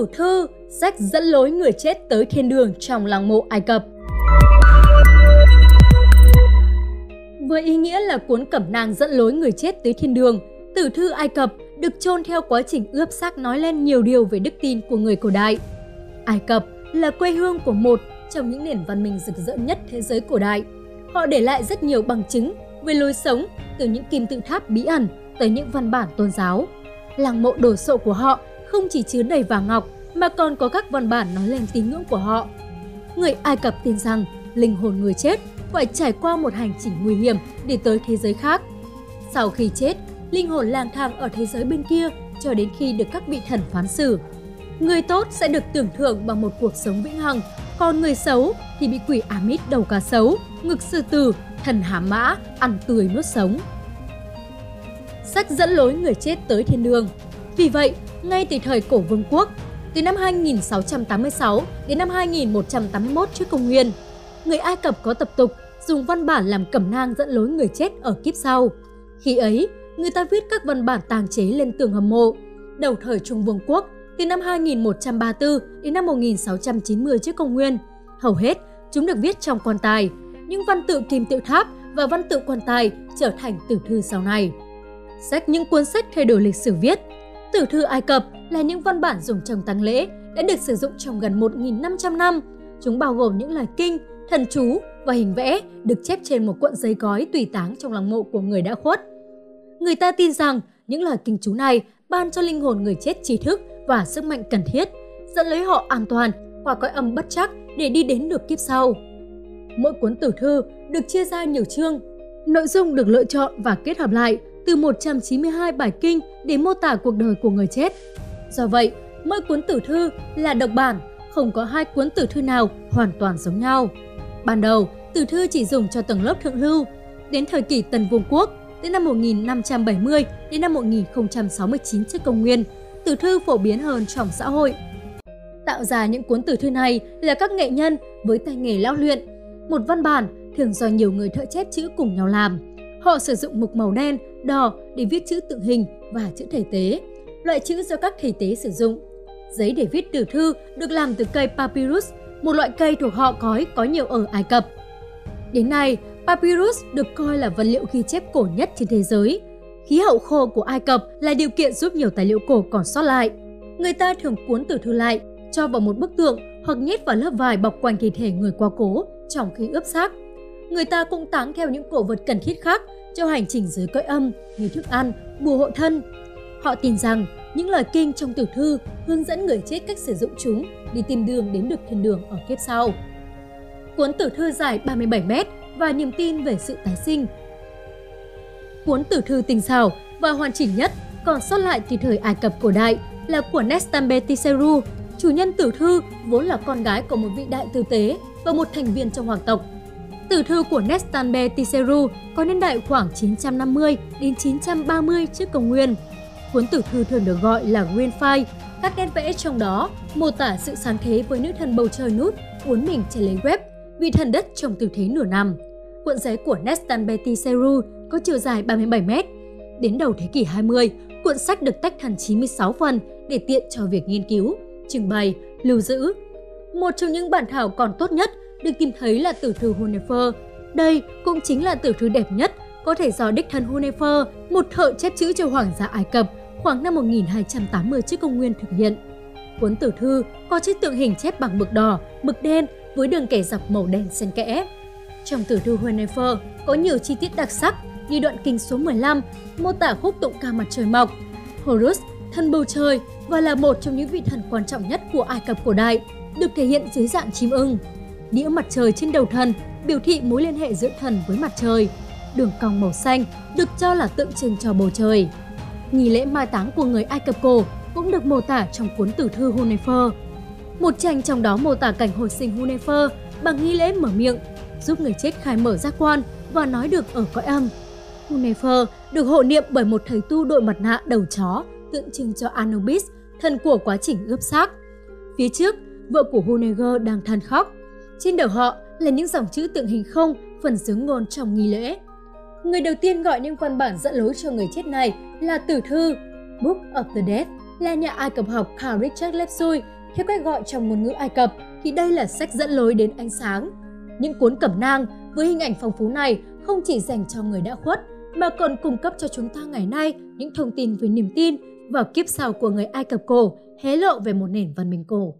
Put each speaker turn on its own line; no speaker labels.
Tử thư, sách dẫn lối người chết tới thiên đường trong làng mộ Ai Cập. Với ý nghĩa là cuốn cẩm nang dẫn lối người chết tới thiên đường, Tử thư Ai Cập được chôn theo quá trình ướp xác nói lên nhiều điều về đức tin của người cổ đại. Ai Cập là quê hương của một trong những nền văn minh rực rỡ nhất thế giới cổ đại. Họ để lại rất nhiều bằng chứng về lối sống từ những kim tự tháp bí ẩn tới những văn bản tôn giáo. Làng mộ đồ sộ của họ không chỉ chứa đầy vàng ngọc mà còn có các văn bản nói lên tín ngưỡng của họ. Người Ai Cập tin rằng linh hồn người chết phải trải qua một hành trình nguy hiểm để tới thế giới khác. Sau khi chết, linh hồn lang thang ở thế giới bên kia cho đến khi được các vị thần phán xử. Người tốt sẽ được tưởng thưởng bằng một cuộc sống vĩnh hằng, còn người xấu thì bị quỷ Amit đầu cá sấu, ngực sư tử, thần hà mã, ăn tươi nuốt sống. Sách dẫn lối người chết tới thiên đường. Vì vậy, ngay từ thời cổ vương quốc, từ năm 2686 đến năm 2181 trước công nguyên, người Ai Cập có tập tục dùng văn bản làm cẩm nang dẫn lối người chết ở kiếp sau. Khi ấy, người ta viết các văn bản tàng chế lên tường hầm mộ. Đầu thời Trung Vương quốc, từ năm 2134 đến năm 1690 trước công nguyên, hầu hết chúng được viết trong quan tài. Những văn tự kim tự tháp và văn tự quan tài trở thành tử thư sau này. Sách những cuốn sách thay đổi lịch sử viết Tử thư Ai Cập là những văn bản dùng trong tang lễ đã được sử dụng trong gần 1.500 năm. Chúng bao gồm những lời kinh, thần chú và hình vẽ được chép trên một cuộn giấy gói tùy táng trong lăng mộ của người đã khuất. Người ta tin rằng những lời kinh chú này ban cho linh hồn người chết trí thức và sức mạnh cần thiết, dẫn lấy họ an toàn qua cõi âm bất chắc để đi đến được kiếp sau. Mỗi cuốn tử thư được chia ra nhiều chương, nội dung được lựa chọn và kết hợp lại từ 192 bài kinh để mô tả cuộc đời của người chết. Do vậy, mỗi cuốn tử thư là độc bản, không có hai cuốn tử thư nào hoàn toàn giống nhau. Ban đầu, tử thư chỉ dùng cho tầng lớp thượng lưu. Đến thời kỳ Tần Vương quốc, từ năm 1570 đến năm 1069 trước công nguyên, tử thư phổ biến hơn trong xã hội. Tạo ra những cuốn tử thư này là các nghệ nhân với tay nghề lão luyện. Một văn bản thường do nhiều người thợ chép chữ cùng nhau làm. Họ sử dụng mực màu đen, đỏ để viết chữ tượng hình và chữ thể tế, loại chữ do các thầy tế sử dụng. Giấy để viết tử thư được làm từ cây papyrus, một loại cây thuộc họ cói có nhiều ở Ai Cập. Đến nay, papyrus được coi là vật liệu ghi chép cổ nhất trên thế giới. Khí hậu khô của Ai Cập là điều kiện giúp nhiều tài liệu cổ còn sót lại. Người ta thường cuốn tử thư lại, cho vào một bức tượng hoặc nhét vào lớp vải bọc quanh thi thể người quá cố trong khi ướp xác. Người ta cũng táng theo những cổ vật cần thiết khác cho hành trình dưới cõi âm như thức ăn, bùa hộ thân. Họ tin rằng những lời kinh trong tử thư hướng dẫn người chết cách sử dụng chúng để tìm đường đến được thiên đường ở kiếp sau. Cuốn tử thư dài 37 mét và niềm tin về sự tái sinh. Cuốn tử thư tình xảo và hoàn chỉnh nhất còn sót lại từ thời Ai Cập cổ đại là của Nestambe Tiseru, chủ nhân tử thư vốn là con gái của một vị đại tư tế và một thành viên trong hoàng tộc. Tử thư của Nestanbe Tiseru có niên đại khoảng 950 đến 930 trước công nguyên. Cuốn tử thư thường được gọi là Green File, các nét vẽ trong đó mô tả sự sáng thế với nữ thần bầu trời nút uốn mình trên lấy web, vị thần đất trong tư thế nửa nằm. Cuộn giấy của Nestanbe Tiseru có chiều dài 37 mét. Đến đầu thế kỷ 20, cuộn sách được tách thành 96 phần để tiện cho việc nghiên cứu, trưng bày, lưu giữ. Một trong những bản thảo còn tốt nhất được tìm thấy là tử thư Hunefer. Đây cũng chính là tử thư đẹp nhất có thể do đích thân Hunefer, một thợ chép chữ cho hoàng gia Ai Cập khoảng năm 1280 trước công nguyên thực hiện. Cuốn tử thư có chiếc tượng hình chép bằng mực đỏ, mực đen với đường kẻ dọc màu đen xen kẽ. Trong tử thư Hunefer có nhiều chi tiết đặc sắc như đoạn kinh số 15 mô tả khúc tụng ca mặt trời mọc. Horus, thần bầu trời và là một trong những vị thần quan trọng nhất của Ai Cập cổ đại, được thể hiện dưới dạng chim ưng đĩa mặt trời trên đầu thần biểu thị mối liên hệ giữa thần với mặt trời. Đường cong màu xanh được cho là tượng trưng cho bầu trời. Nghi lễ mai táng của người Ai Cập cổ cũng được mô tả trong cuốn tử thư Hunefer. Một tranh trong đó mô tả cảnh hồi sinh Hunefer bằng nghi lễ mở miệng, giúp người chết khai mở giác quan và nói được ở cõi âm. Hunefer được hộ niệm bởi một thầy tu đội mặt nạ đầu chó tượng trưng cho Anubis, thần của quá trình ướp xác. Phía trước, vợ của Huneger đang than khóc. Trên đầu họ là những dòng chữ tượng hình không, phần xướng ngôn trong nghi lễ. Người đầu tiên gọi những văn bản dẫn lối cho người chết này là tử thư Book of the Dead, là nhà Ai Cập học Carl Richard Lepsui, theo cách gọi trong ngôn ngữ Ai Cập thì đây là sách dẫn lối đến ánh sáng. Những cuốn cẩm nang với hình ảnh phong phú này không chỉ dành cho người đã khuất mà còn cung cấp cho chúng ta ngày nay những thông tin về niềm tin vào kiếp sau của người Ai Cập cổ, hé lộ về một nền văn minh cổ.